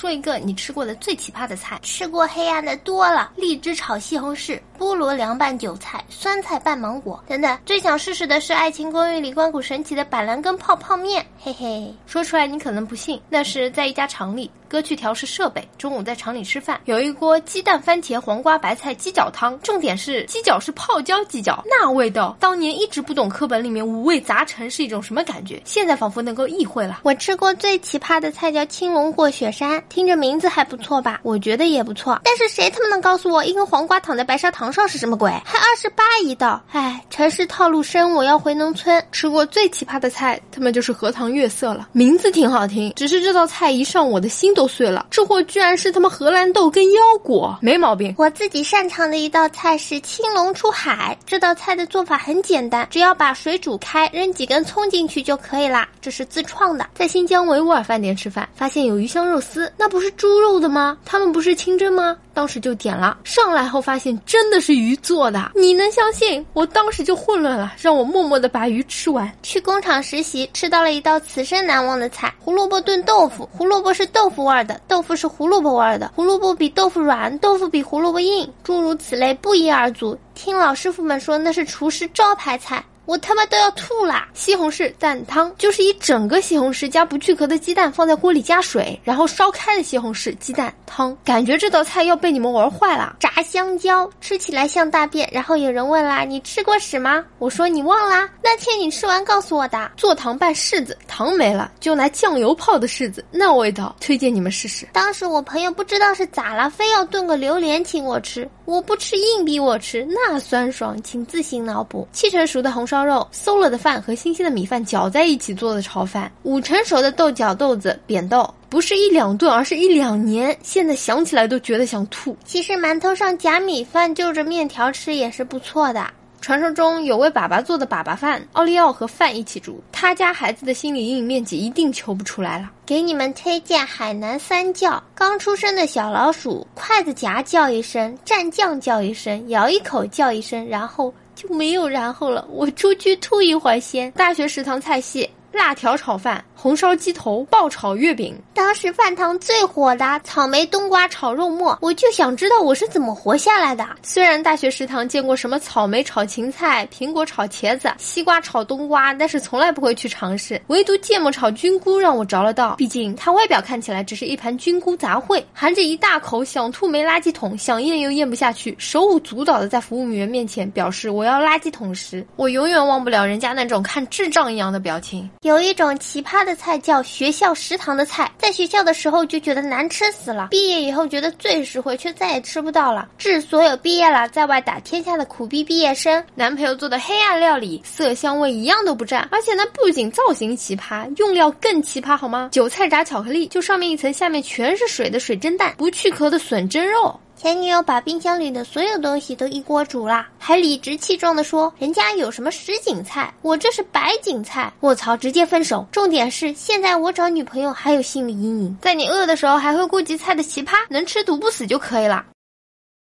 说一个你吃过的最奇葩的菜。吃过黑暗的多了，荔枝炒西红柿，菠萝凉拌韭菜，酸菜拌芒果等等。最想试试的是《爱情公寓》里关谷神奇的板蓝根泡泡面，嘿嘿。说出来你可能不信，那是在一家厂里。哥去调试设备，中午在厂里吃饭，有一锅鸡蛋、番茄、黄瓜、白菜鸡脚汤。重点是鸡脚是泡椒鸡脚，那味道，当年一直不懂课本里面五味杂陈是一种什么感觉，现在仿佛能够意会了。我吃过最奇葩的菜叫青龙过雪山，听着名字还不错吧？我觉得也不错，但是谁他妈能告诉我一根黄瓜躺在白砂糖上是什么鬼？还二十八一道，哎，城市套路深，我要回农村。吃过最奇葩的菜，他们就是荷塘月色了，名字挺好听，只是这道菜一上我的心都碎了。这货居然是他妈荷兰豆跟腰果，没毛病。我自己擅长的一道菜是青龙出海，这道菜的做法很简单，只要把水煮开，扔几根葱进去就可以啦。这是自创的，在新疆维吾尔饭店吃饭，发现有鱼香肉丝，那不是猪肉的吗？他们不是清蒸吗？当时就点了，上来后发现真的是鱼做的，你能相信？我当时就混乱了，让我默默的把鱼吃完。去工厂实习，吃到了一道此生难忘的菜——胡萝卜炖豆腐。胡萝卜是豆腐味儿的，豆腐是。胡萝卜味儿的胡萝卜比豆腐软，豆腐比胡萝卜硬，诸如此类不一而足。听老师傅们说，那是厨师招牌菜。我他妈都要吐啦！西红柿蛋汤就是一整个西红柿加不去壳的鸡蛋放在锅里加水，然后烧开的西红柿鸡蛋汤。感觉这道菜要被你们玩坏了。炸香蕉吃起来像大便，然后有人问啦：“你吃过屎吗？”我说：“你忘啦？那天你吃完告诉我的。”做糖拌柿子，糖没了就拿酱油泡的柿子，那味道推荐你们试试。当时我朋友不知道是咋了，非要炖个榴莲请我吃，我不吃硬逼我吃，那酸爽，请自行脑补。七成熟的红烧。烧肉馊了的饭和新鲜的米饭搅在一起做的炒饭，五成熟的豆角豆子扁豆，不是一两顿，而是一两年。现在想起来都觉得想吐。其实馒头上夹米饭就着面条吃也是不错的。传说中有位粑粑做的粑粑饭，奥利奥和饭一起煮，他家孩子的心理阴影面积一定求不出来了。给你们推荐海南三叫：刚出生的小老鼠，筷子夹叫一声，蘸酱叫一声，咬一口叫一声，然后。就没有然后了，我出去吐一会儿先。大学食堂菜系：辣条炒饭。红烧鸡头、爆炒月饼，当时饭堂最火的草莓冬瓜炒肉末，我就想知道我是怎么活下来的。虽然大学食堂见过什么草莓炒芹菜、苹果炒茄子、西瓜炒冬瓜，但是从来不会去尝试。唯独芥末炒菌菇让我着了道，毕竟它外表看起来只是一盘菌菇杂烩，含着一大口，想吐没垃圾桶，想咽又咽不下去，手舞足蹈的在服务员面前表示我要垃圾桶时，我永远忘不了人家那种看智障一样的表情。有一种奇葩的。菜叫学校食堂的菜，在学校的时候就觉得难吃死了，毕业以后觉得最实惠，却再也吃不到了。致所有毕业了在外打天下的苦逼毕业生，男朋友做的黑暗料理，色香味一样都不占，而且呢，不仅造型奇葩，用料更奇葩，好吗？韭菜炸巧克力，就上面一层，下面全是水的水蒸蛋，不去壳的笋蒸肉。前女友把冰箱里的所有东西都一锅煮了，还理直气壮地说人家有什么什锦菜，我这是白锦菜。卧槽，直接分手。重点是现在我找女朋友还有心理阴影，在你饿的时候还会顾及菜的奇葩，能吃毒不死就可以了。